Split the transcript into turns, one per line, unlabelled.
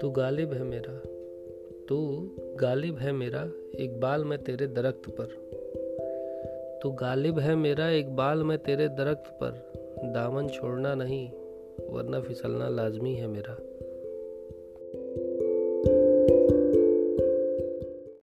तू गालिब है मेरा। तू गालिब है मेरा एक बाल में तेरे दरख्त पर। तू गालिब है मेरा एक बाल में तेरे दरख्त पर। दामन छोड़ना नहीं, वरना फिसलना लाजमी है मेरा।